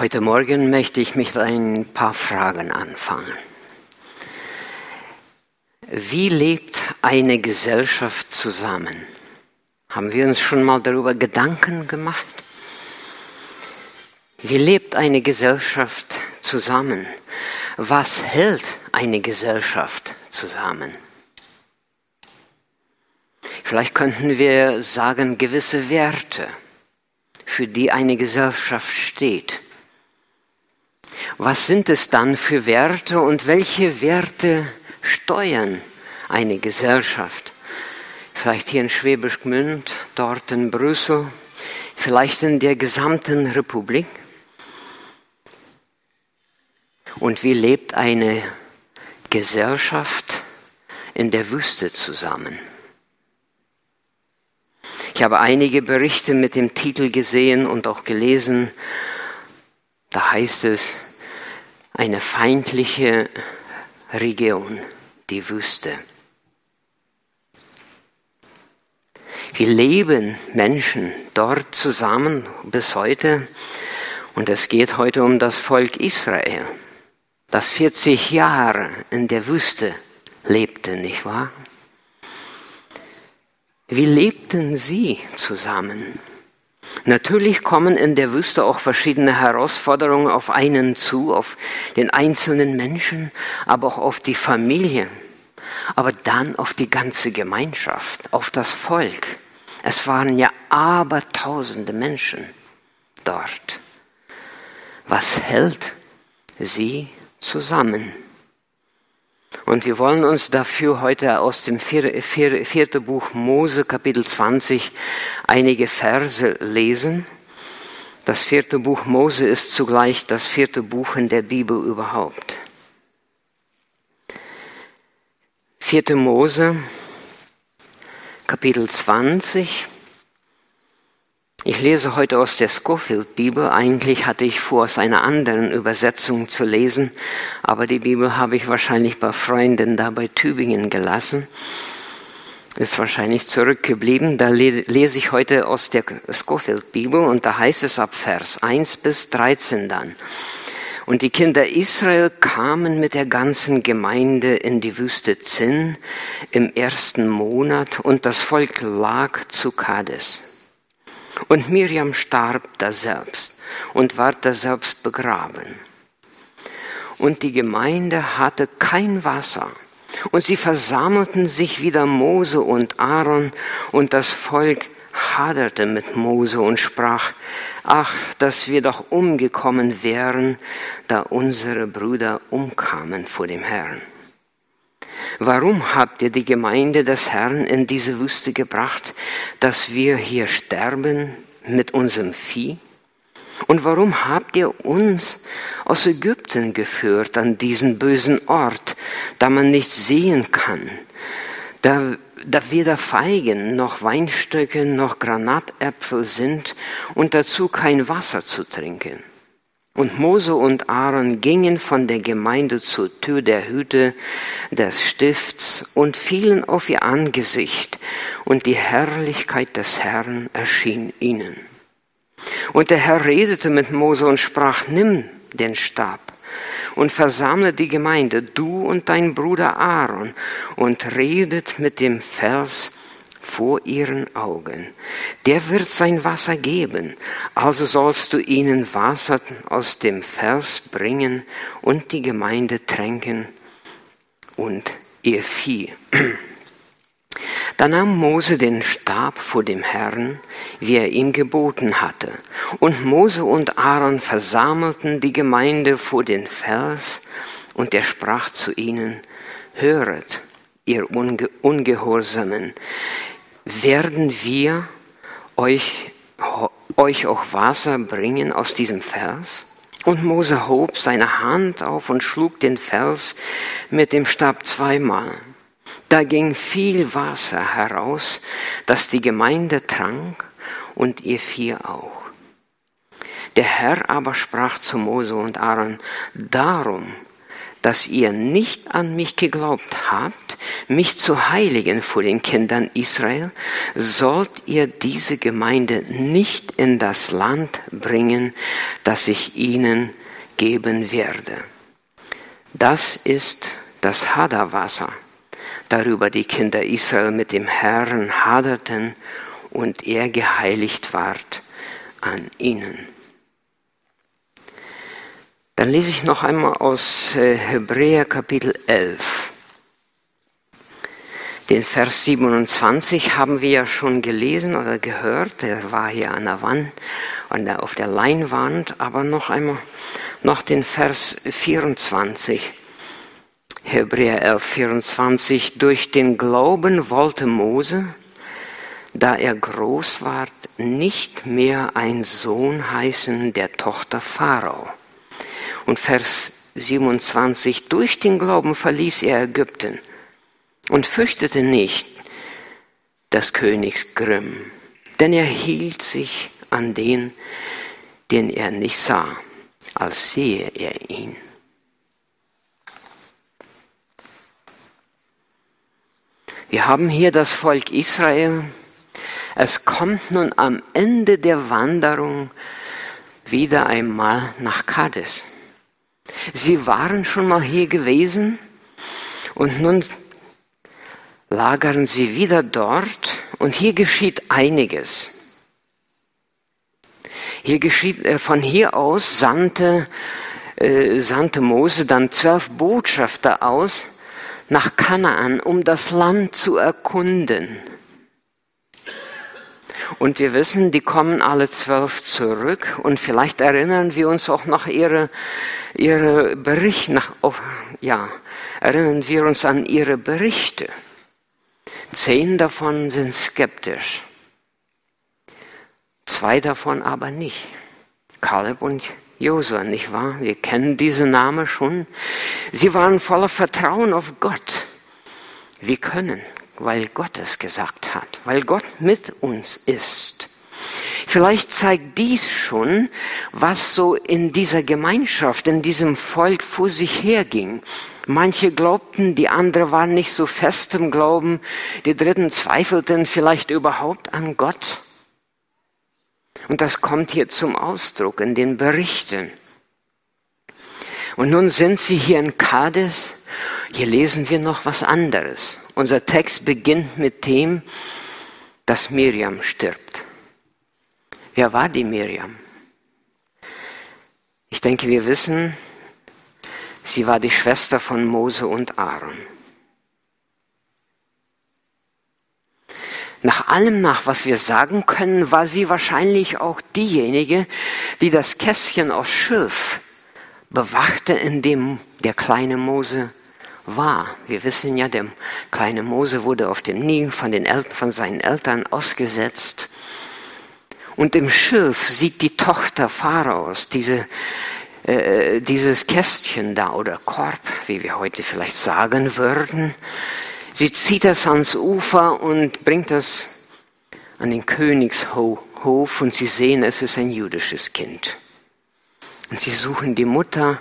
Heute Morgen möchte ich mit ein paar Fragen anfangen. Wie lebt eine Gesellschaft zusammen? Haben wir uns schon mal darüber Gedanken gemacht? Wie lebt eine Gesellschaft zusammen? Was hält eine Gesellschaft zusammen? Vielleicht könnten wir sagen, gewisse Werte, für die eine Gesellschaft steht. Was sind es dann für Werte und welche Werte steuern eine Gesellschaft? Vielleicht hier in Schwäbisch Gmünd, dort in Brüssel, vielleicht in der gesamten Republik. Und wie lebt eine Gesellschaft in der Wüste zusammen? Ich habe einige Berichte mit dem Titel gesehen und auch gelesen. Da heißt es, eine feindliche Region, die Wüste. Wie leben Menschen dort zusammen bis heute? Und es geht heute um das Volk Israel, das 40 Jahre in der Wüste lebte, nicht wahr? Wie lebten sie zusammen? Natürlich kommen in der Wüste auch verschiedene Herausforderungen auf einen zu, auf den einzelnen Menschen, aber auch auf die Familie, aber dann auf die ganze Gemeinschaft, auf das Volk. Es waren ja abertausende Menschen dort. Was hält sie zusammen? Und wir wollen uns dafür heute aus dem vierten Buch Mose, Kapitel 20, einige Verse lesen. Das vierte Buch Mose ist zugleich das vierte Buch in der Bibel überhaupt. Vierte Mose, Kapitel 20, ich lese heute aus der Schofield Bibel. Eigentlich hatte ich vor, aus einer anderen Übersetzung zu lesen, aber die Bibel habe ich wahrscheinlich bei Freunden da bei Tübingen gelassen. Ist wahrscheinlich zurückgeblieben. Da lese ich heute aus der Schofield Bibel und da heißt es ab Vers 1 bis 13 dann. Und die Kinder Israel kamen mit der ganzen Gemeinde in die Wüste Zinn im ersten Monat und das Volk lag zu Kades. Und Miriam starb da selbst und ward da selbst begraben. Und die Gemeinde hatte kein Wasser. Und sie versammelten sich wieder Mose und Aaron und das Volk haderte mit Mose und sprach, ach, dass wir doch umgekommen wären, da unsere Brüder umkamen vor dem Herrn. Warum habt ihr die Gemeinde des Herrn in diese Wüste gebracht, dass wir hier sterben mit unserem Vieh? Und warum habt ihr uns aus Ägypten geführt an diesen bösen Ort, da man nicht sehen kann, da, da weder Feigen noch Weinstöcke noch Granatäpfel sind und dazu kein Wasser zu trinken? Und Mose und Aaron gingen von der Gemeinde zur Tür der Hütte des Stifts und fielen auf ihr Angesicht, und die Herrlichkeit des Herrn erschien ihnen. Und der Herr redete mit Mose und sprach, nimm den Stab und versammle die Gemeinde, du und dein Bruder Aaron, und redet mit dem Vers vor ihren Augen. Der wird sein Wasser geben, also sollst du ihnen Wasser aus dem Vers bringen und die Gemeinde tränken und ihr Vieh. Da nahm Mose den Stab vor dem Herrn, wie er ihm geboten hatte. Und Mose und Aaron versammelten die Gemeinde vor den Vers, und er sprach zu ihnen, Höret, ihr Unge Ungehorsamen, werden wir euch, euch auch Wasser bringen aus diesem Vers? Und Mose hob seine Hand auf und schlug den Vers mit dem Stab zweimal. Da ging viel Wasser heraus, das die Gemeinde trank und ihr Vieh auch. Der Herr aber sprach zu Mose und Aaron, darum dass ihr nicht an mich geglaubt habt, mich zu heiligen vor den Kindern Israel, sollt ihr diese Gemeinde nicht in das Land bringen, das ich ihnen geben werde. Das ist das Haderwasser, darüber die Kinder Israel mit dem Herrn haderten und er geheiligt ward an ihnen. Dann lese ich noch einmal aus äh, Hebräer Kapitel 11. Den Vers 27 haben wir ja schon gelesen oder gehört. Der war hier an der Wand, auf der Leinwand. Aber noch einmal, noch den Vers 24. Hebräer 11, 24. Durch den Glauben wollte Mose, da er groß ward, nicht mehr ein Sohn heißen der Tochter Pharao und Vers 27, durch den Glauben verließ er Ägypten und fürchtete nicht des Königs Grimm, denn er hielt sich an den, den er nicht sah, als sehe er ihn. Wir haben hier das Volk Israel. Es kommt nun am Ende der Wanderung wieder einmal nach Kades. Sie waren schon mal hier gewesen und nun lagern sie wieder dort und hier geschieht einiges. Hier geschieht, äh, von hier aus sandte, äh, sandte Mose dann zwölf Botschafter aus nach Kanaan, um das Land zu erkunden. Und wir wissen, die kommen alle zwölf zurück und vielleicht erinnern wir uns auch noch ihre, ihre Berichte, nach, oh, ja, erinnern wir uns an ihre Berichte. Zehn davon sind skeptisch, zwei davon aber nicht. Kaleb und Josua, nicht wahr? Wir kennen diese Namen schon. Sie waren voller Vertrauen auf Gott. Wir können weil Gott es gesagt hat, weil Gott mit uns ist. Vielleicht zeigt dies schon, was so in dieser Gemeinschaft, in diesem Volk vor sich herging. Manche glaubten, die anderen waren nicht so fest im Glauben, die Dritten zweifelten vielleicht überhaupt an Gott. Und das kommt hier zum Ausdruck in den Berichten. Und nun sind sie hier in Kades. Hier lesen wir noch was anderes. Unser Text beginnt mit dem, dass Miriam stirbt. Wer war die Miriam? Ich denke, wir wissen, sie war die Schwester von Mose und Aaron. Nach allem nach, was wir sagen können, war sie wahrscheinlich auch diejenige, die das Kästchen aus Schilf bewachte, in dem der kleine Mose war. Wir wissen ja, der kleine Mose wurde auf dem Nil von, den Eltern, von seinen Eltern ausgesetzt. Und im Schilf sieht die Tochter Pharaos diese, äh, dieses Kästchen da oder Korb, wie wir heute vielleicht sagen würden. Sie zieht das ans Ufer und bringt das an den Königshof und sie sehen, es ist ein jüdisches Kind. Und sie suchen die Mutter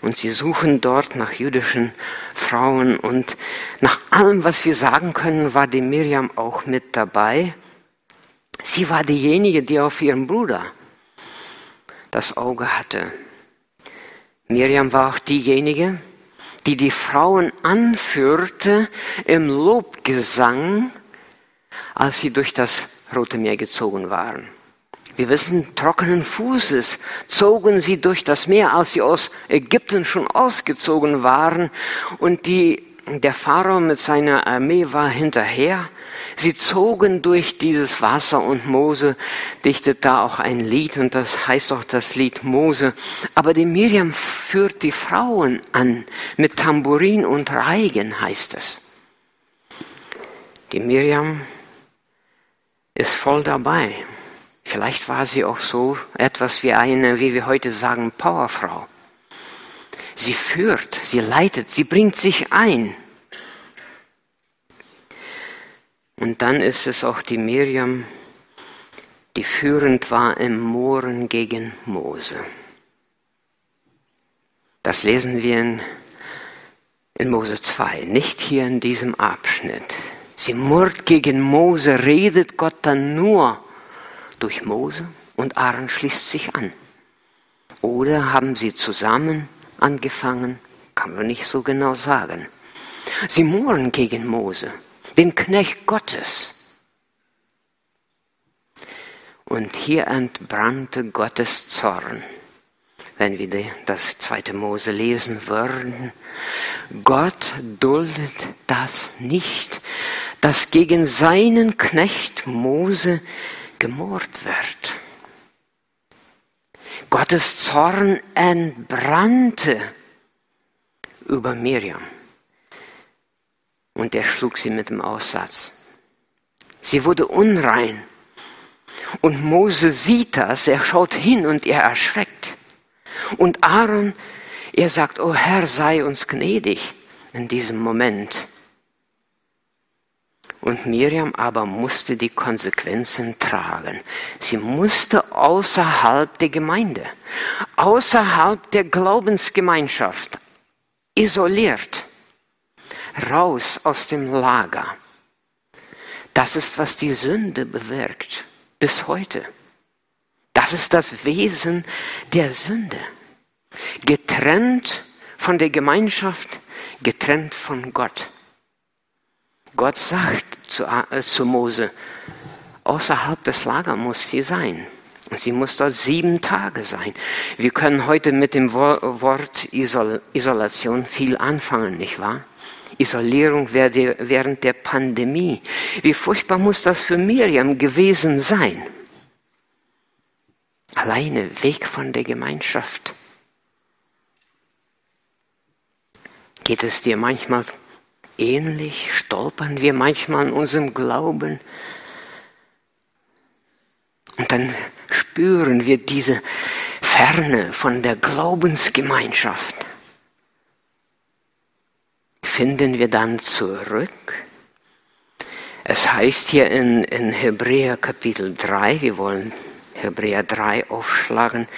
und sie suchen dort nach jüdischen Frauen. Und nach allem, was wir sagen können, war die Miriam auch mit dabei. Sie war diejenige, die auf ihren Bruder das Auge hatte. Miriam war auch diejenige, die die Frauen anführte im Lobgesang, als sie durch das Rote Meer gezogen waren. Wir wissen, trockenen Fußes zogen sie durch das Meer, als sie aus Ägypten schon ausgezogen waren und die, der Pharao mit seiner Armee war hinterher. Sie zogen durch dieses Wasser und Mose dichtet da auch ein Lied und das heißt auch das Lied Mose. Aber die Miriam führt die Frauen an mit Tambourin und Reigen heißt es. Die Miriam ist voll dabei. Vielleicht war sie auch so etwas wie eine, wie wir heute sagen, Powerfrau. Sie führt, sie leitet, sie bringt sich ein. Und dann ist es auch die Miriam, die führend war im Mohren gegen Mose. Das lesen wir in In Mose 2, nicht hier in diesem Abschnitt. Sie murrt gegen Mose, redet Gott dann nur durch Mose und Aaron schließt sich an. Oder haben sie zusammen angefangen? Kann man nicht so genau sagen. Sie murren gegen Mose, den Knecht Gottes. Und hier entbrannte Gottes Zorn. Wenn wir das zweite Mose lesen würden, Gott duldet das nicht, dass gegen seinen Knecht Mose gemurrt wird. Gottes Zorn entbrannte über Miriam. Und er schlug sie mit dem Aussatz. Sie wurde unrein. Und Mose sieht das, er schaut hin und er erschreckt. Und Aaron, er sagt, oh Herr, sei uns gnädig in diesem Moment. Und Miriam aber musste die Konsequenzen tragen. Sie musste außerhalb der Gemeinde, außerhalb der Glaubensgemeinschaft, isoliert, raus aus dem Lager. Das ist, was die Sünde bewirkt, bis heute. Das ist das Wesen der Sünde. Getrennt von der Gemeinschaft, getrennt von Gott. Gott sagt zu, äh, zu Mose, außerhalb des Lagers muss sie sein. Sie muss dort sieben Tage sein. Wir können heute mit dem Wort Isol Isolation viel anfangen, nicht wahr? Isolierung während der Pandemie. Wie furchtbar muss das für Miriam gewesen sein? Alleine weg von der Gemeinschaft. Geht es dir manchmal ähnlich? Stolpern wir manchmal in unserem Glauben? Und dann spüren wir diese Ferne von der Glaubensgemeinschaft. Finden wir dann zurück? Es heißt hier in, in Hebräer Kapitel 3, wir wollen Hebräer 3 aufschlagen.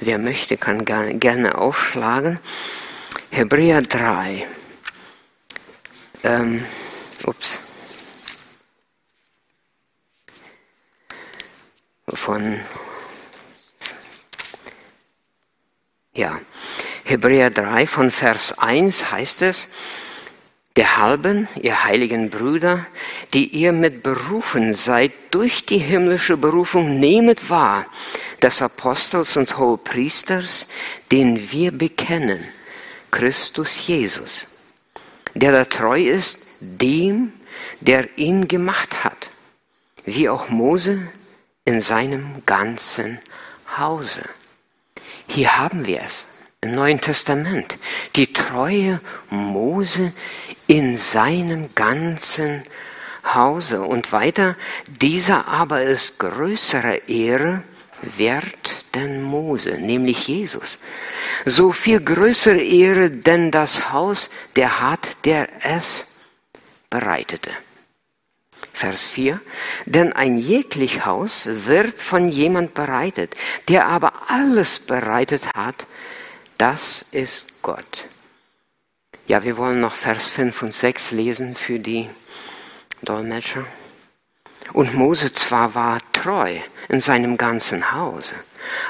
Wer möchte, kann gerne aufschlagen. Hebräer 3. Ähm, ups. Von ja, Hebräer 3 von Vers 1 heißt es, Derhalben, ihr heiligen Brüder, die ihr mit berufen seid durch die himmlische Berufung, nehmet wahr des Apostels und Hohepriesters, den wir bekennen, Christus Jesus, der da treu ist dem, der ihn gemacht hat, wie auch Mose in seinem ganzen Hause. Hier haben wir es im Neuen Testament, die Treue Mose in seinem ganzen Hause. Und weiter, dieser aber ist größere Ehre wert denn Mose, nämlich Jesus. So viel größere Ehre denn das Haus, der hat, der es bereitete. Vers 4. Denn ein jeglich Haus wird von jemand bereitet, der aber alles bereitet hat, das ist Gott. Ja, wir wollen noch Vers 5 und 6 lesen für die Dolmetscher. Und Mose zwar war treu in seinem ganzen Hause,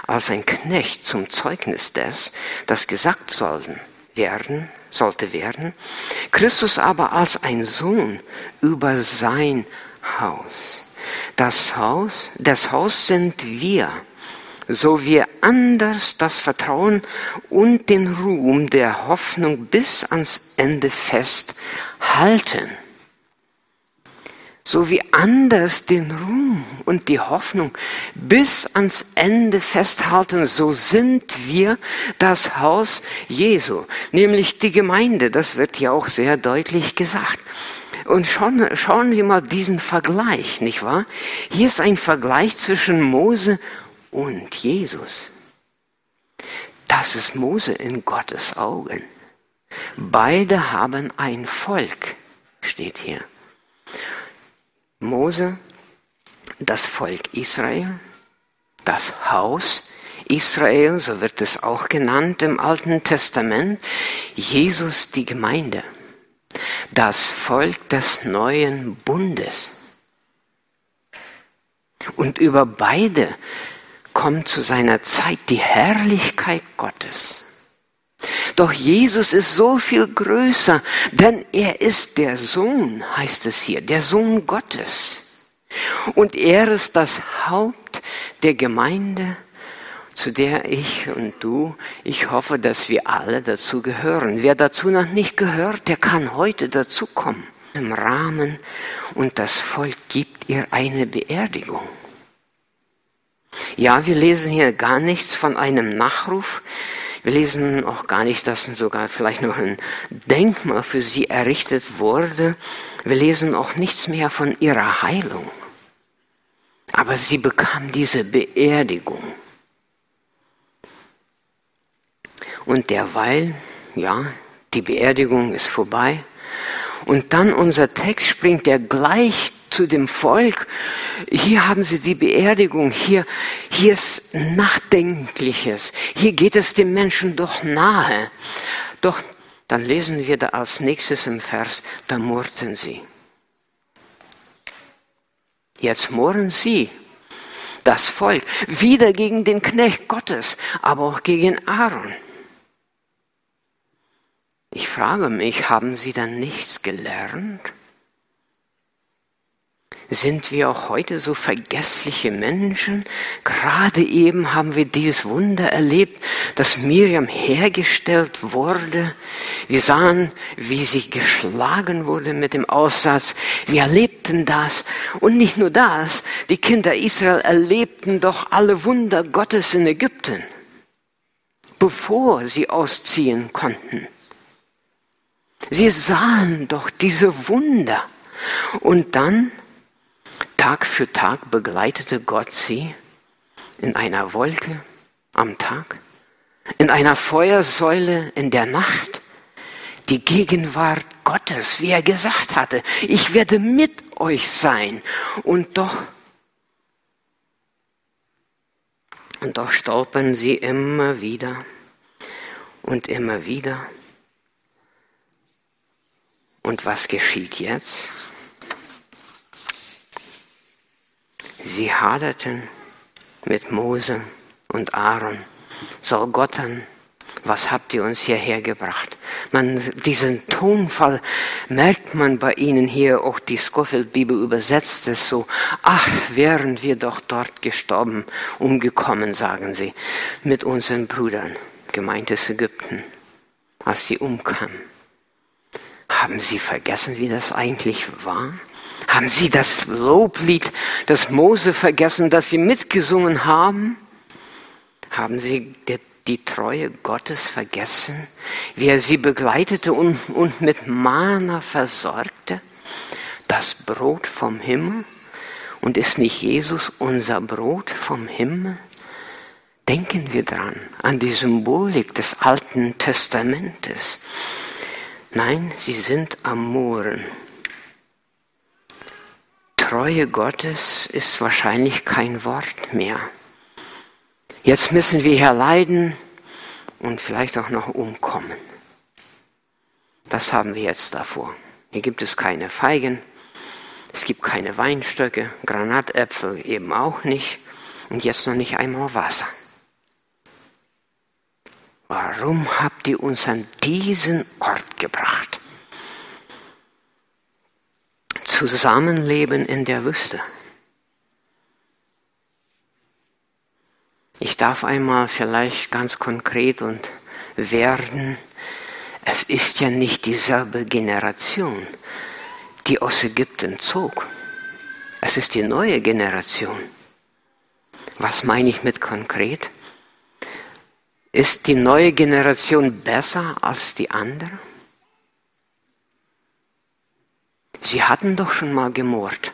als ein Knecht zum Zeugnis des, das gesagt sollten werden, sollte werden, Christus aber als ein Sohn über sein Haus. Das Haus, das Haus sind wir, so wir anders das Vertrauen und den Ruhm der Hoffnung bis ans Ende festhalten. So wie anders den Ruhm und die Hoffnung bis ans Ende festhalten, so sind wir das Haus Jesu, nämlich die Gemeinde. Das wird ja auch sehr deutlich gesagt. Und schauen, schauen wir mal diesen Vergleich, nicht wahr? Hier ist ein Vergleich zwischen Mose und Jesus. Das ist Mose in Gottes Augen. Beide haben ein Volk, steht hier. Mose, das Volk Israel, das Haus Israel, so wird es auch genannt im Alten Testament, Jesus die Gemeinde, das Volk des neuen Bundes. Und über beide kommt zu seiner Zeit die Herrlichkeit Gottes. Doch Jesus ist so viel größer, denn er ist der Sohn, heißt es hier, der Sohn Gottes. Und er ist das Haupt der Gemeinde, zu der ich und du, ich hoffe, dass wir alle dazu gehören. Wer dazu noch nicht gehört, der kann heute dazukommen. Im Rahmen und das Volk gibt ihr eine Beerdigung. Ja, wir lesen hier gar nichts von einem Nachruf. Wir lesen auch gar nicht, dass sogar vielleicht noch ein Denkmal für sie errichtet wurde. Wir lesen auch nichts mehr von ihrer Heilung. Aber sie bekam diese Beerdigung. Und derweil, ja, die Beerdigung ist vorbei. Und dann unser Text springt ja gleich zu dem Volk. Hier haben sie die Beerdigung. Hier, hier ist Nachdenkliches. Hier geht es dem Menschen doch nahe. Doch dann lesen wir da als nächstes im Vers, da murrten sie. Jetzt murren sie, das Volk, wieder gegen den Knecht Gottes, aber auch gegen Aaron. Ich frage mich, haben sie dann nichts gelernt? Sind wir auch heute so vergessliche Menschen? Gerade eben haben wir dieses Wunder erlebt, dass Miriam hergestellt wurde. Wir sahen, wie sie geschlagen wurde mit dem Aussatz. Wir erlebten das. Und nicht nur das, die Kinder Israel erlebten doch alle Wunder Gottes in Ägypten, bevor sie ausziehen konnten. Sie sahen doch diese Wunder. Und dann Tag für Tag begleitete Gott sie in einer Wolke am Tag, in einer Feuersäule in der Nacht, die Gegenwart Gottes, wie er gesagt hatte, ich werde mit euch sein. Und doch, und doch stolpern sie immer wieder und immer wieder. Und was geschieht jetzt? Sie haderten mit Mose und Aaron. So Gott dann, was habt ihr uns hierher gebracht? Man, diesen Tonfall merkt man bei ihnen hier, auch die Scofield-Bibel übersetzt es so, ach, wären wir doch dort gestorben, umgekommen, sagen sie, mit unseren Brüdern, gemeint ist Ägypten, als sie umkamen. Haben sie vergessen, wie das eigentlich war? Haben Sie das Loblied, das Mose vergessen, das Sie mitgesungen haben? Haben Sie die, Treue Gottes vergessen, wie er Sie begleitete und, und mit Mana versorgte? Das Brot vom Himmel? Und ist nicht Jesus unser Brot vom Himmel? Denken wir dran, an die Symbolik des Alten Testamentes. Nein, sie sind am Mohren. Treue Gottes ist wahrscheinlich kein Wort mehr. Jetzt müssen wir hier leiden und vielleicht auch noch umkommen. Das haben wir jetzt davor. Hier gibt es keine Feigen, es gibt keine Weinstöcke, Granatäpfel eben auch nicht und jetzt noch nicht einmal Wasser. Warum habt ihr uns an diesen Ort gebracht? Zusammenleben in der Wüste. Ich darf einmal vielleicht ganz konkret und werden, es ist ja nicht dieselbe Generation, die aus Ägypten zog. Es ist die neue Generation. Was meine ich mit konkret? Ist die neue Generation besser als die andere? Sie hatten doch schon mal gemurrt.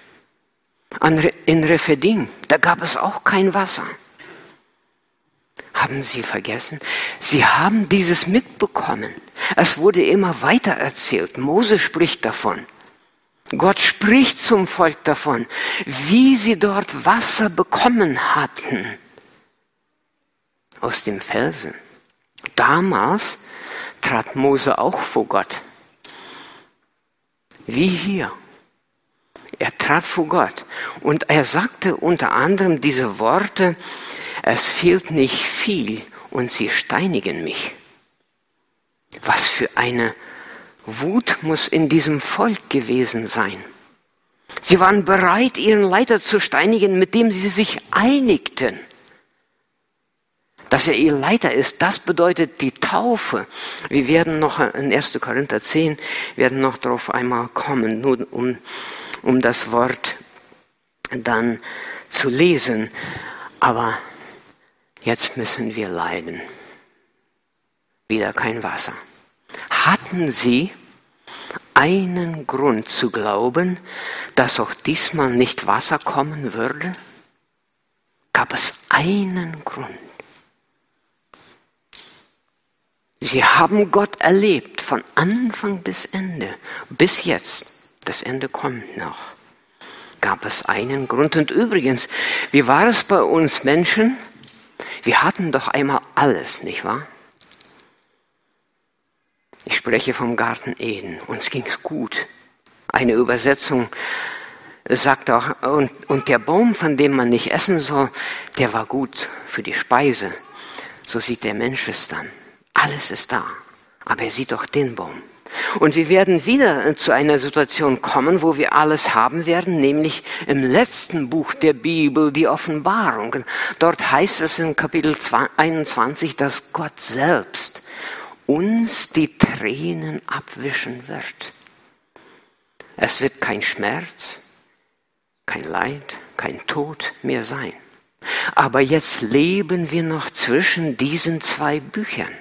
In Rephidim, da gab es auch kein Wasser. Haben Sie vergessen? Sie haben dieses mitbekommen. Es wurde immer weiter erzählt. Mose spricht davon. Gott spricht zum Volk davon, wie sie dort Wasser bekommen hatten. aus dem Felsen. Damals trat Mose auch vor Gott. Wie hier. Er trat vor Gott und er sagte unter anderem diese Worte, es fehlt nicht viel und sie steinigen mich. Was für eine Wut muss in diesem Volk gewesen sein. Sie waren bereit, ihren Leiter zu steinigen, mit dem sie sich einigten. Dass er ihr Leiter ist, das bedeutet die Taufe. Wir werden noch in 1. Korinther 10, werden noch darauf einmal kommen, nur um, um das Wort dann zu lesen. Aber jetzt müssen wir leiden. Wieder kein Wasser. Hatten sie einen Grund zu glauben, dass auch diesmal nicht Wasser kommen würde? Gab es einen Grund? Sie haben Gott erlebt von Anfang bis Ende, bis jetzt. Das Ende kommt noch. Gab es einen Grund? Und übrigens, wie war es bei uns Menschen? Wir hatten doch einmal alles, nicht wahr? Ich spreche vom Garten Eden. Uns ging's gut. Eine Übersetzung sagt auch, und, und der Baum, von dem man nicht essen soll, der war gut für die Speise. So sieht der Mensch es dann. Alles ist da. Aber er sieht auch den Baum. Und wir werden wieder zu einer Situation kommen, wo wir alles haben werden, nämlich im letzten Buch der Bibel, die Offenbarung. Dort heißt es in Kapitel 21, dass Gott selbst uns die Tränen abwischen wird. Es wird kein Schmerz, kein Leid, kein Tod mehr sein. Aber jetzt leben wir noch zwischen diesen zwei Büchern.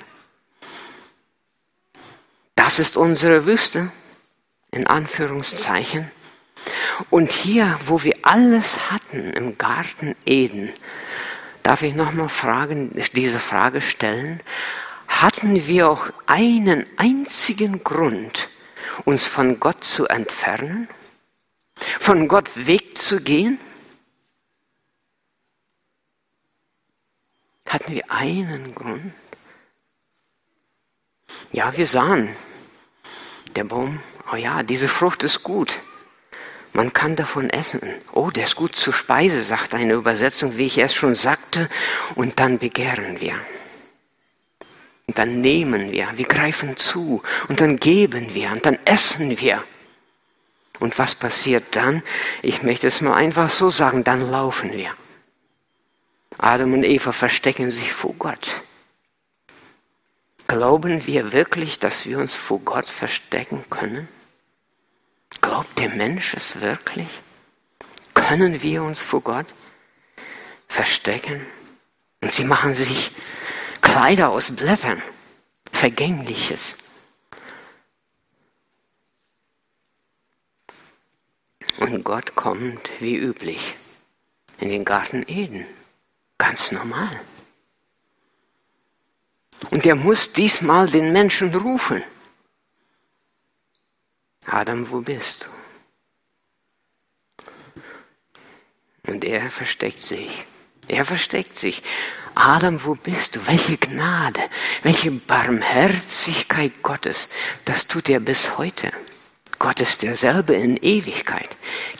Das ist unsere Wüste, in Anführungszeichen. Und hier, wo wir alles hatten im Garten Eden, darf ich nochmal diese Frage stellen, hatten wir auch einen einzigen Grund, uns von Gott zu entfernen, von Gott wegzugehen? Hatten wir einen Grund? Ja, wir sahen, der Baum, oh ja, diese Frucht ist gut. Man kann davon essen. Oh, der ist gut zur Speise, sagt eine Übersetzung, wie ich erst schon sagte. Und dann begehren wir. Und dann nehmen wir, wir greifen zu und dann geben wir und dann essen wir. Und was passiert dann? Ich möchte es mal einfach so sagen, dann laufen wir. Adam und Eva verstecken sich vor Gott. Glauben wir wirklich, dass wir uns vor Gott verstecken können? Glaubt der Mensch es wirklich? Können wir uns vor Gott verstecken? Und sie machen sich Kleider aus Blättern, Vergängliches. Und Gott kommt wie üblich in den Garten Eden, ganz normal. Und er muss diesmal den Menschen rufen. Adam, wo bist du? Und er versteckt sich. Er versteckt sich. Adam, wo bist du? Welche Gnade, welche Barmherzigkeit Gottes. Das tut er bis heute. Gott ist derselbe in Ewigkeit.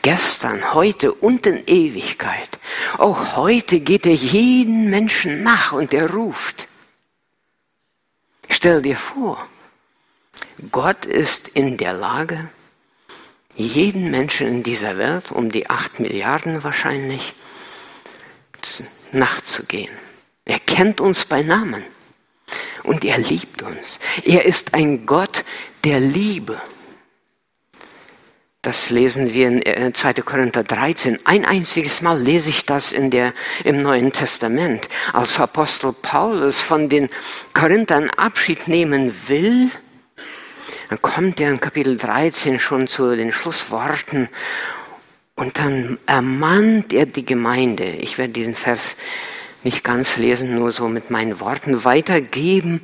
Gestern, heute und in Ewigkeit. Auch heute geht er jeden Menschen nach und er ruft. Stell dir vor, Gott ist in der Lage, jeden Menschen in dieser Welt, um die acht Milliarden wahrscheinlich, nachzugehen. Er kennt uns bei Namen und er liebt uns. Er ist ein Gott der Liebe. Das lesen wir in 2. Äh, Korinther 13. Ein einziges Mal lese ich das in der, im Neuen Testament. Als Apostel Paulus von den Korinthern Abschied nehmen will, dann kommt er in Kapitel 13 schon zu den Schlussworten und dann ermahnt er die Gemeinde. Ich werde diesen Vers nicht ganz lesen, nur so mit meinen Worten weitergeben.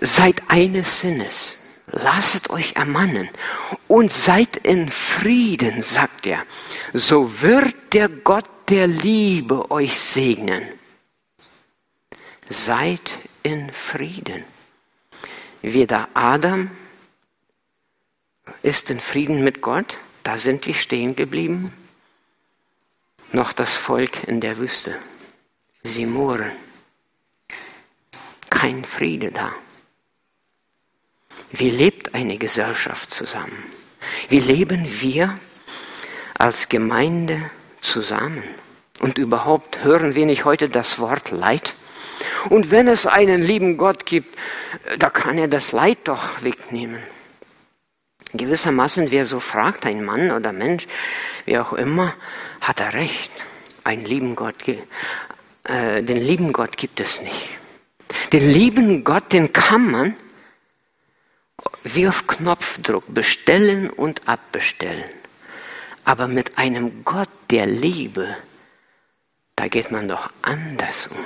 Seid eines Sinnes. Lasset euch ermannen und seid in Frieden, sagt er. So wird der Gott der Liebe euch segnen. seid in Frieden. Weder Adam ist in Frieden mit Gott, da sind wir stehen geblieben, noch das Volk in der Wüste. Sie mohren. Kein Friede da. Wie lebt eine Gesellschaft zusammen? Wie leben wir als Gemeinde zusammen? Und überhaupt hören wir nicht heute das Wort Leid? Und wenn es einen lieben Gott gibt, da kann er das Leid doch wegnehmen. Gewissermaßen, wer so fragt, ein Mann oder Mensch, wie auch immer, hat er recht. Ein lieben Gott, äh, den lieben Gott gibt es nicht. Den lieben Gott, den kann man wie auf Knopfdruck bestellen und abbestellen. Aber mit einem Gott der Liebe, da geht man doch anders um.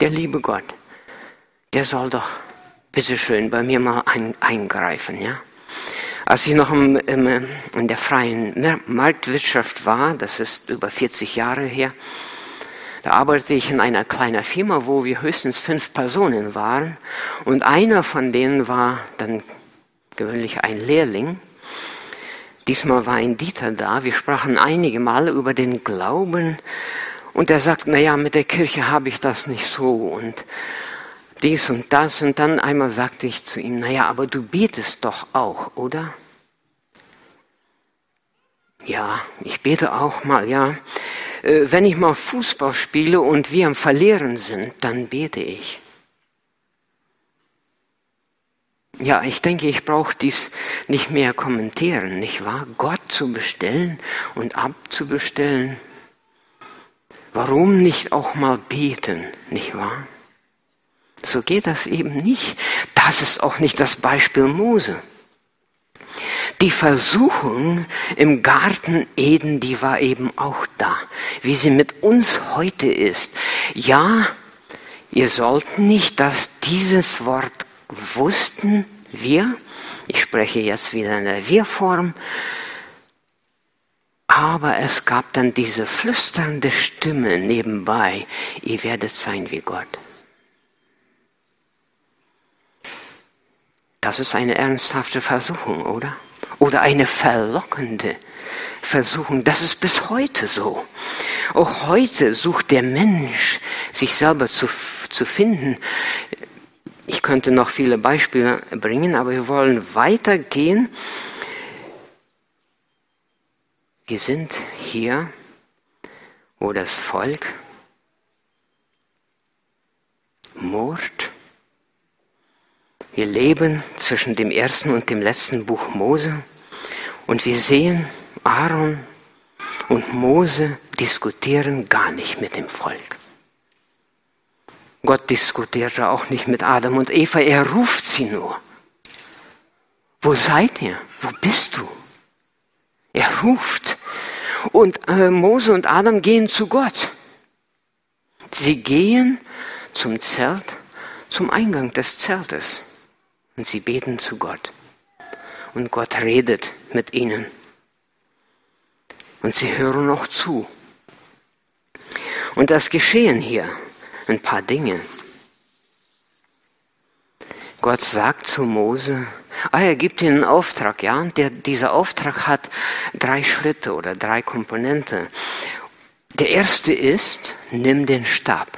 Der liebe Gott, der soll doch bitteschön bei mir mal ein, eingreifen, ja? Als ich noch im, im, in der freien Marktwirtschaft war, das ist über 40 Jahre her, da arbeitete ich in einer kleinen Firma, wo wir höchstens fünf Personen waren. Und einer von denen war dann gewöhnlich ein Lehrling. Diesmal war ein Dieter da. Wir sprachen einige Male über den Glauben. Und er sagt, na ja, mit der Kirche habe ich das nicht so und dies und das. Und dann einmal sagte ich zu ihm, na ja, aber du betest doch auch, oder? Ja, ich bete auch mal, ja. Äh, wenn ich mal Fußball spiele und wir am Verlieren sind, dann bete ich. Ja, ich denke, ich brauche dies nicht mehr kommentieren, nicht wahr? Gott zu bestellen und abzubestellen. Warum nicht auch mal beten, nicht wahr? So geht das eben nicht. Das ist auch nicht das Beispiel Mose. Die Versuchung im Garten Eden, die war eben auch da, wie sie mit uns heute ist. Ja, ihr sollt nicht, dass dieses Wort wussten wir, ich spreche jetzt wieder in der Wir-Form, aber es gab dann diese flüsternde Stimme nebenbei, ihr werdet sein wie Gott. Das ist eine ernsthafte Versuchung, oder? Oder eine verlockende Versuchung. Das ist bis heute so. Auch heute sucht der Mensch, sich selber zu, zu finden. Ich könnte noch viele Beispiele bringen, aber wir wollen weitergehen. Wir sind hier, wo das Volk murrt, wir leben zwischen dem ersten und dem letzten Buch Mose und wir sehen, Aaron und Mose diskutieren gar nicht mit dem Volk. Gott diskutierte auch nicht mit Adam und Eva, er ruft sie nur. Wo seid ihr? Wo bist du? Er ruft. Und äh, Mose und Adam gehen zu Gott. Sie gehen zum Zelt, zum Eingang des Zeltes. Und sie beten zu Gott. Und Gott redet mit ihnen. Und sie hören noch zu. Und das geschehen hier ein paar Dinge. Gott sagt zu Mose, ah, er gibt ihnen einen Auftrag, ja, und der, dieser Auftrag hat drei Schritte oder drei Komponenten. Der erste ist, nimm den Stab.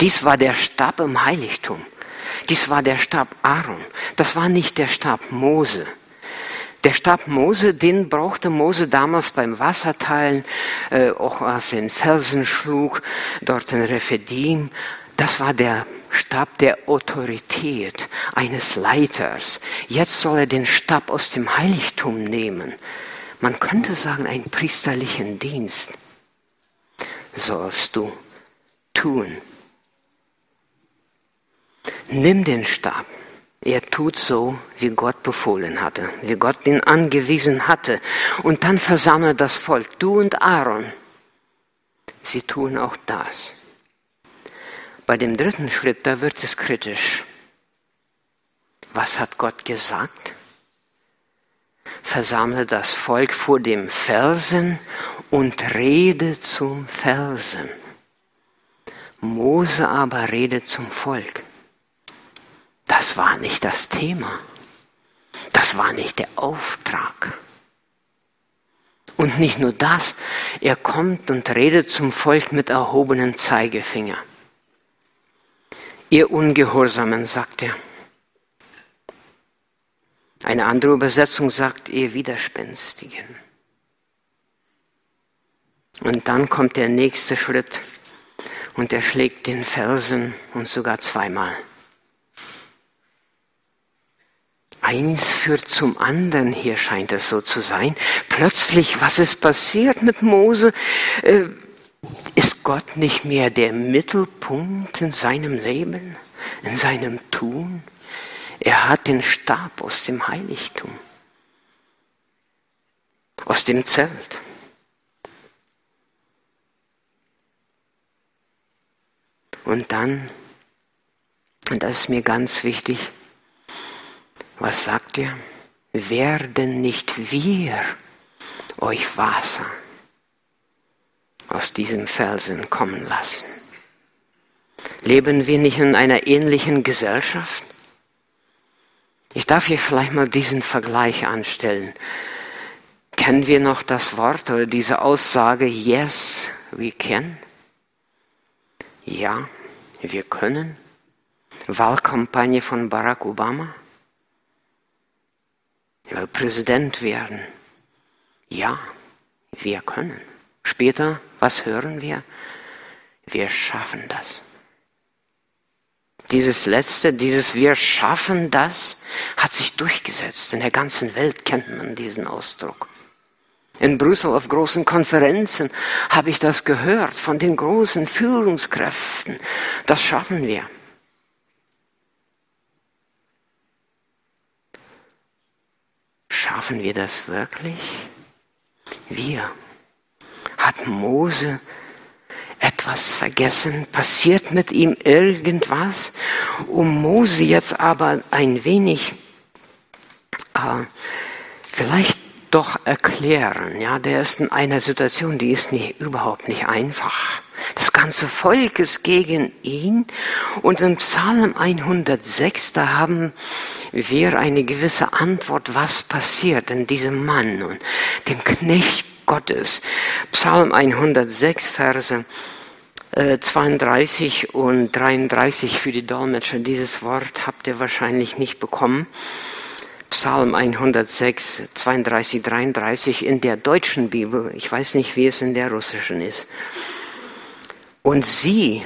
Dies war der Stab im Heiligtum. Dies war der Stab Aaron. Das war nicht der Stab Mose. Der Stab Mose, den brauchte Mose damals beim Wasserteilen, äh, auch als er in Felsen schlug, dort in Rephidim. Das war der Stab der Autorität eines Leiters. Jetzt soll er den Stab aus dem Heiligtum nehmen. Man könnte sagen, einen priesterlichen Dienst sollst du tun. Nimm den Stab. Er tut so, wie Gott befohlen hatte, wie Gott ihn angewiesen hatte. Und dann versammle das Volk, du und Aaron. Sie tun auch das. Bei dem dritten Schritt, da wird es kritisch. Was hat Gott gesagt? Versammle das Volk vor dem Felsen und rede zum Felsen. Mose aber redet zum Volk. Das war nicht das Thema. Das war nicht der Auftrag. Und nicht nur das, er kommt und redet zum Volk mit erhobenen Zeigefinger. Ihr Ungehorsamen, sagt er. Eine andere Übersetzung sagt, ihr Widerspenstigen. Und dann kommt der nächste Schritt und er schlägt den Felsen und sogar zweimal. Eins führt zum anderen, hier scheint es so zu sein. Plötzlich, was ist passiert mit Mose? Äh, ist Gott nicht mehr der Mittelpunkt in seinem Leben, in seinem Tun? Er hat den Stab aus dem Heiligtum, aus dem Zelt. Und dann, und das ist mir ganz wichtig, was sagt ihr? Werden nicht wir euch Wasser aus diesem Felsen kommen lassen? Leben wir nicht in einer ähnlichen Gesellschaft? Ich darf hier vielleicht mal diesen Vergleich anstellen. Kennen wir noch das Wort oder diese Aussage, yes, we can? Ja, wir können. Wahlkampagne von Barack Obama. Er will Präsident werden. Ja, wir können. Später, was hören wir? Wir schaffen das. Dieses letzte, dieses Wir schaffen das, hat sich durchgesetzt. In der ganzen Welt kennt man diesen Ausdruck. In Brüssel auf großen Konferenzen habe ich das gehört von den großen Führungskräften. Das schaffen wir. Schaffen wir das wirklich? Wir. Hat Mose etwas vergessen? Passiert mit ihm irgendwas? Um Mose jetzt aber ein wenig äh, vielleicht doch erklären. Ja, der ist in einer Situation, die ist nicht, überhaupt nicht einfach. Das ganze Volk ist gegen ihn. Und im Psalm 106, da haben wir eine gewisse Antwort, was passiert in diesem Mann und dem Knecht Gottes. Psalm 106, Verse 32 äh, und 33 für die Dolmetscher. Dieses Wort habt ihr wahrscheinlich nicht bekommen. Psalm 106, 32, 33 in der deutschen Bibel. Ich weiß nicht, wie es in der russischen ist. Und sie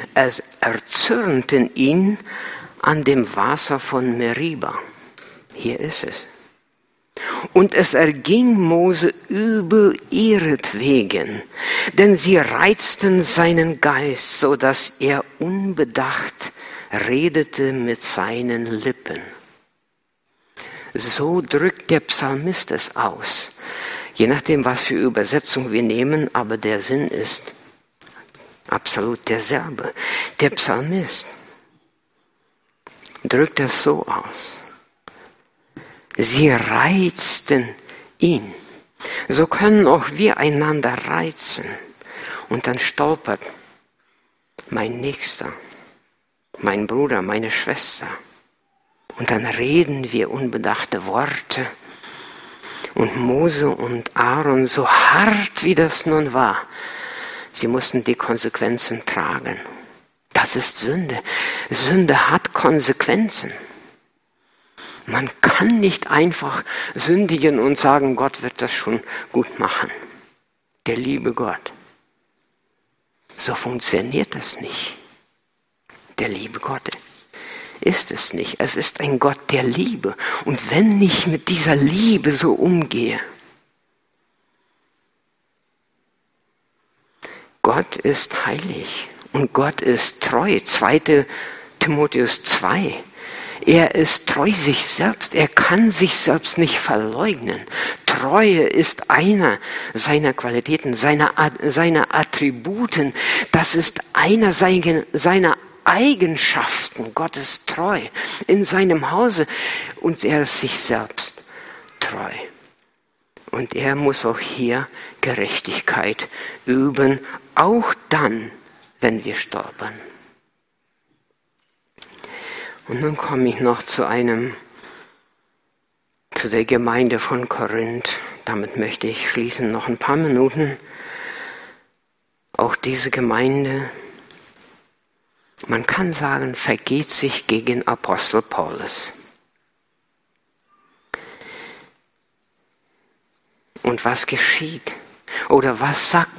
erzürnten ihn an dem Wasser von Meriba. Hier ist es. Und es erging Mose übel ihretwegen, denn sie reizten seinen Geist, so dass er unbedacht redete mit seinen Lippen. So drückt der Psalmist es aus. Je nachdem, was für Übersetzung wir nehmen, aber der Sinn ist absolut derselbe. Der Psalmist drückt es so aus. Sie reizten ihn. So können auch wir einander reizen. Und dann stolpert mein Nächster, mein Bruder, meine Schwester. Und dann reden wir unbedachte Worte. Und Mose und Aaron, so hart wie das nun war, sie mussten die Konsequenzen tragen. Das ist Sünde. Sünde hat Konsequenzen. Man kann nicht einfach sündigen und sagen, Gott wird das schon gut machen. Der liebe Gott. So funktioniert das nicht. Der liebe Gott ist es nicht. Es ist ein Gott der Liebe. Und wenn ich mit dieser Liebe so umgehe, Gott ist heilig und Gott ist treu. 2. Timotheus 2. Er ist treu sich selbst. Er kann sich selbst nicht verleugnen. Treue ist einer seiner Qualitäten, seiner, seiner Attributen. Das ist einer seiner Eigenschaften. Gott ist treu in seinem Hause und er ist sich selbst treu. Und er muss auch hier Gerechtigkeit üben, auch dann, wenn wir stolpern. Und nun komme ich noch zu einem, zu der Gemeinde von Korinth. Damit möchte ich schließen, noch ein paar Minuten. Auch diese Gemeinde, man kann sagen, vergeht sich gegen Apostel Paulus. Und was geschieht? Oder was sagt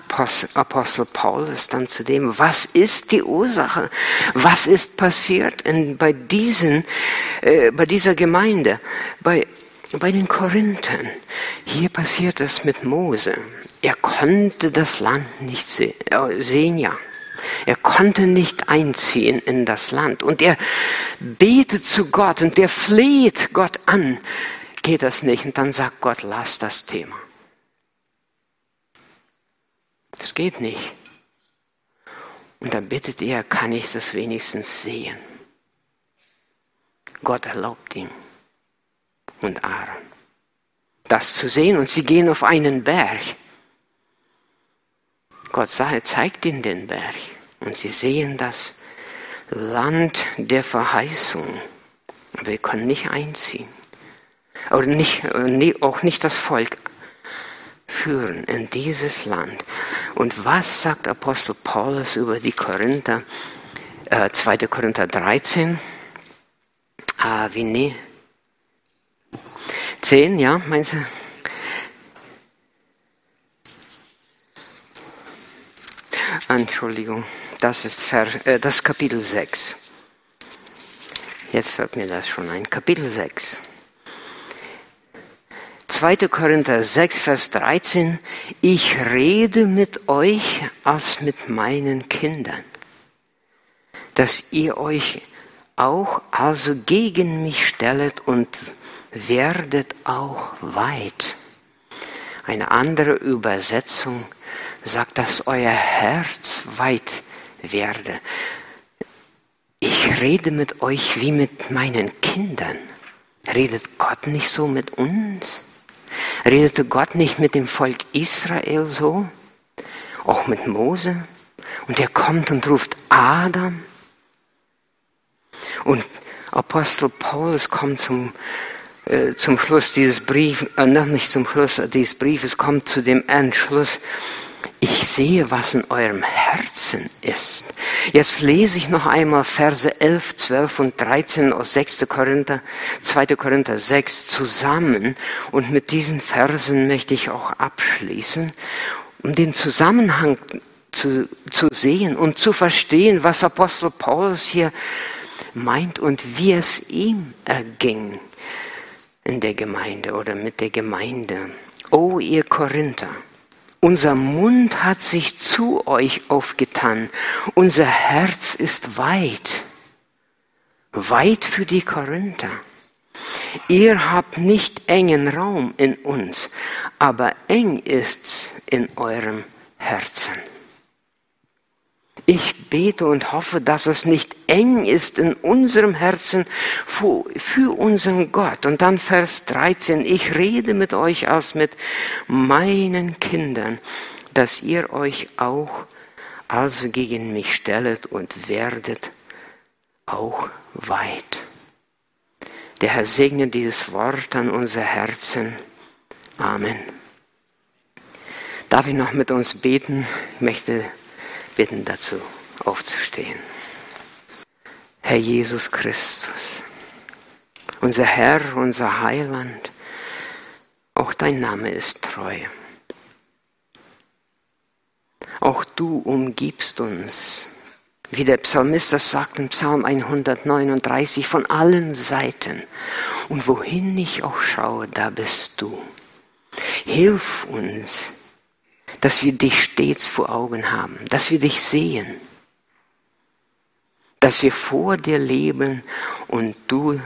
Apostel Paulus dann zu dem? Was ist die Ursache? Was ist passiert in, bei, diesen, äh, bei dieser Gemeinde, bei, bei den Korinthern? Hier passiert es mit Mose. Er konnte das Land nicht se äh, sehen, ja. Er konnte nicht einziehen in das Land. Und er betet zu Gott und er fleht Gott an. Geht das nicht? Und dann sagt Gott, lass das Thema. Das geht nicht. Und dann bittet er, kann ich das wenigstens sehen? Gott erlaubt ihm und Aaron das zu sehen und sie gehen auf einen Berg. Gott zeigt ihnen den Berg und sie sehen das Land der Verheißung. Wir können nicht einziehen. Oder nicht, auch nicht das Volk führen in dieses Land. Und was sagt Apostel Paulus über die Korinther? Äh, 2. Korinther 13. Ah, wie nee. 10, ja, meinst du? Entschuldigung, das ist Vers, äh, das Kapitel 6. Jetzt fällt mir das schon ein. Kapitel 6. 2. Korinther 6, Vers 13, ich rede mit euch als mit meinen Kindern, dass ihr euch auch also gegen mich stellet und werdet auch weit. Eine andere Übersetzung sagt, dass euer Herz weit werde. Ich rede mit euch wie mit meinen Kindern. Redet Gott nicht so mit uns? Redete Gott nicht mit dem Volk Israel so? Auch mit Mose? Und er kommt und ruft Adam. Und Apostel Paulus kommt zum, äh, zum Schluss dieses Briefes, äh, noch nicht zum Schluss dieses Briefes, kommt zu dem Entschluss, ich sehe, was in eurem Herzen ist. Jetzt lese ich noch einmal Verse 11, 12 und 13 aus 6. Korinther, 2. Korinther 6 zusammen. Und mit diesen Versen möchte ich auch abschließen, um den Zusammenhang zu, zu sehen und zu verstehen, was Apostel Paulus hier meint und wie es ihm erging in der Gemeinde oder mit der Gemeinde. O ihr Korinther! Unser Mund hat sich zu euch aufgetan. Unser Herz ist weit. Weit für die Korinther. Ihr habt nicht engen Raum in uns, aber eng ist's in eurem Herzen. Ich bete und hoffe, dass es nicht eng ist in unserem Herzen für, unseren Gott. Und dann Vers 13, ich rede mit euch als mit meinen Kindern, dass ihr euch auch also gegen mich stellet und werdet auch weit. Der Herr segne dieses Wort an unser Herzen. Amen. Darf ich noch mit uns beten? Ich möchte bitten dazu aufzustehen. Herr Jesus Christus, unser Herr, unser Heiland, auch dein Name ist treu. Auch du umgibst uns, wie der Psalmist das sagt im Psalm 139, von allen Seiten. Und wohin ich auch schaue, da bist du. Hilf uns, dass wir dich stets vor Augen haben, dass wir dich sehen, dass wir vor dir leben und du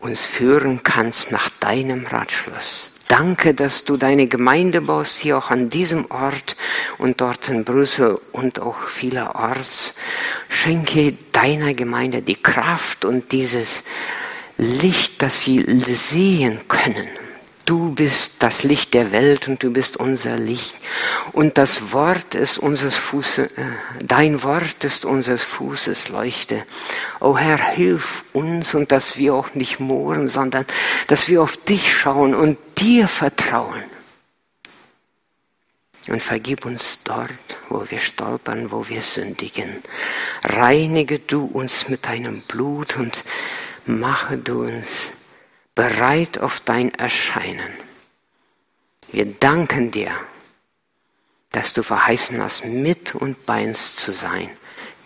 uns führen kannst nach deinem Ratschluss. Danke, dass du deine Gemeinde baust, hier auch an diesem Ort und dort in Brüssel und auch vielerorts. Schenke deiner Gemeinde die Kraft und dieses Licht, dass sie sehen können, Du bist das Licht der Welt und du bist unser Licht. Und das Wort ist unseres Fußes, äh, dein Wort ist unseres Fußes Leuchte. O Herr, hilf uns und dass wir auch nicht mohren, sondern dass wir auf dich schauen und dir vertrauen. Und vergib uns dort, wo wir stolpern, wo wir sündigen. Reinige du uns mit deinem Blut und mache du uns bereit auf dein Erscheinen. Wir danken dir, dass du verheißen hast, mit und bei uns zu sein,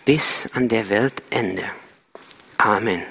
bis an der Weltende. Amen.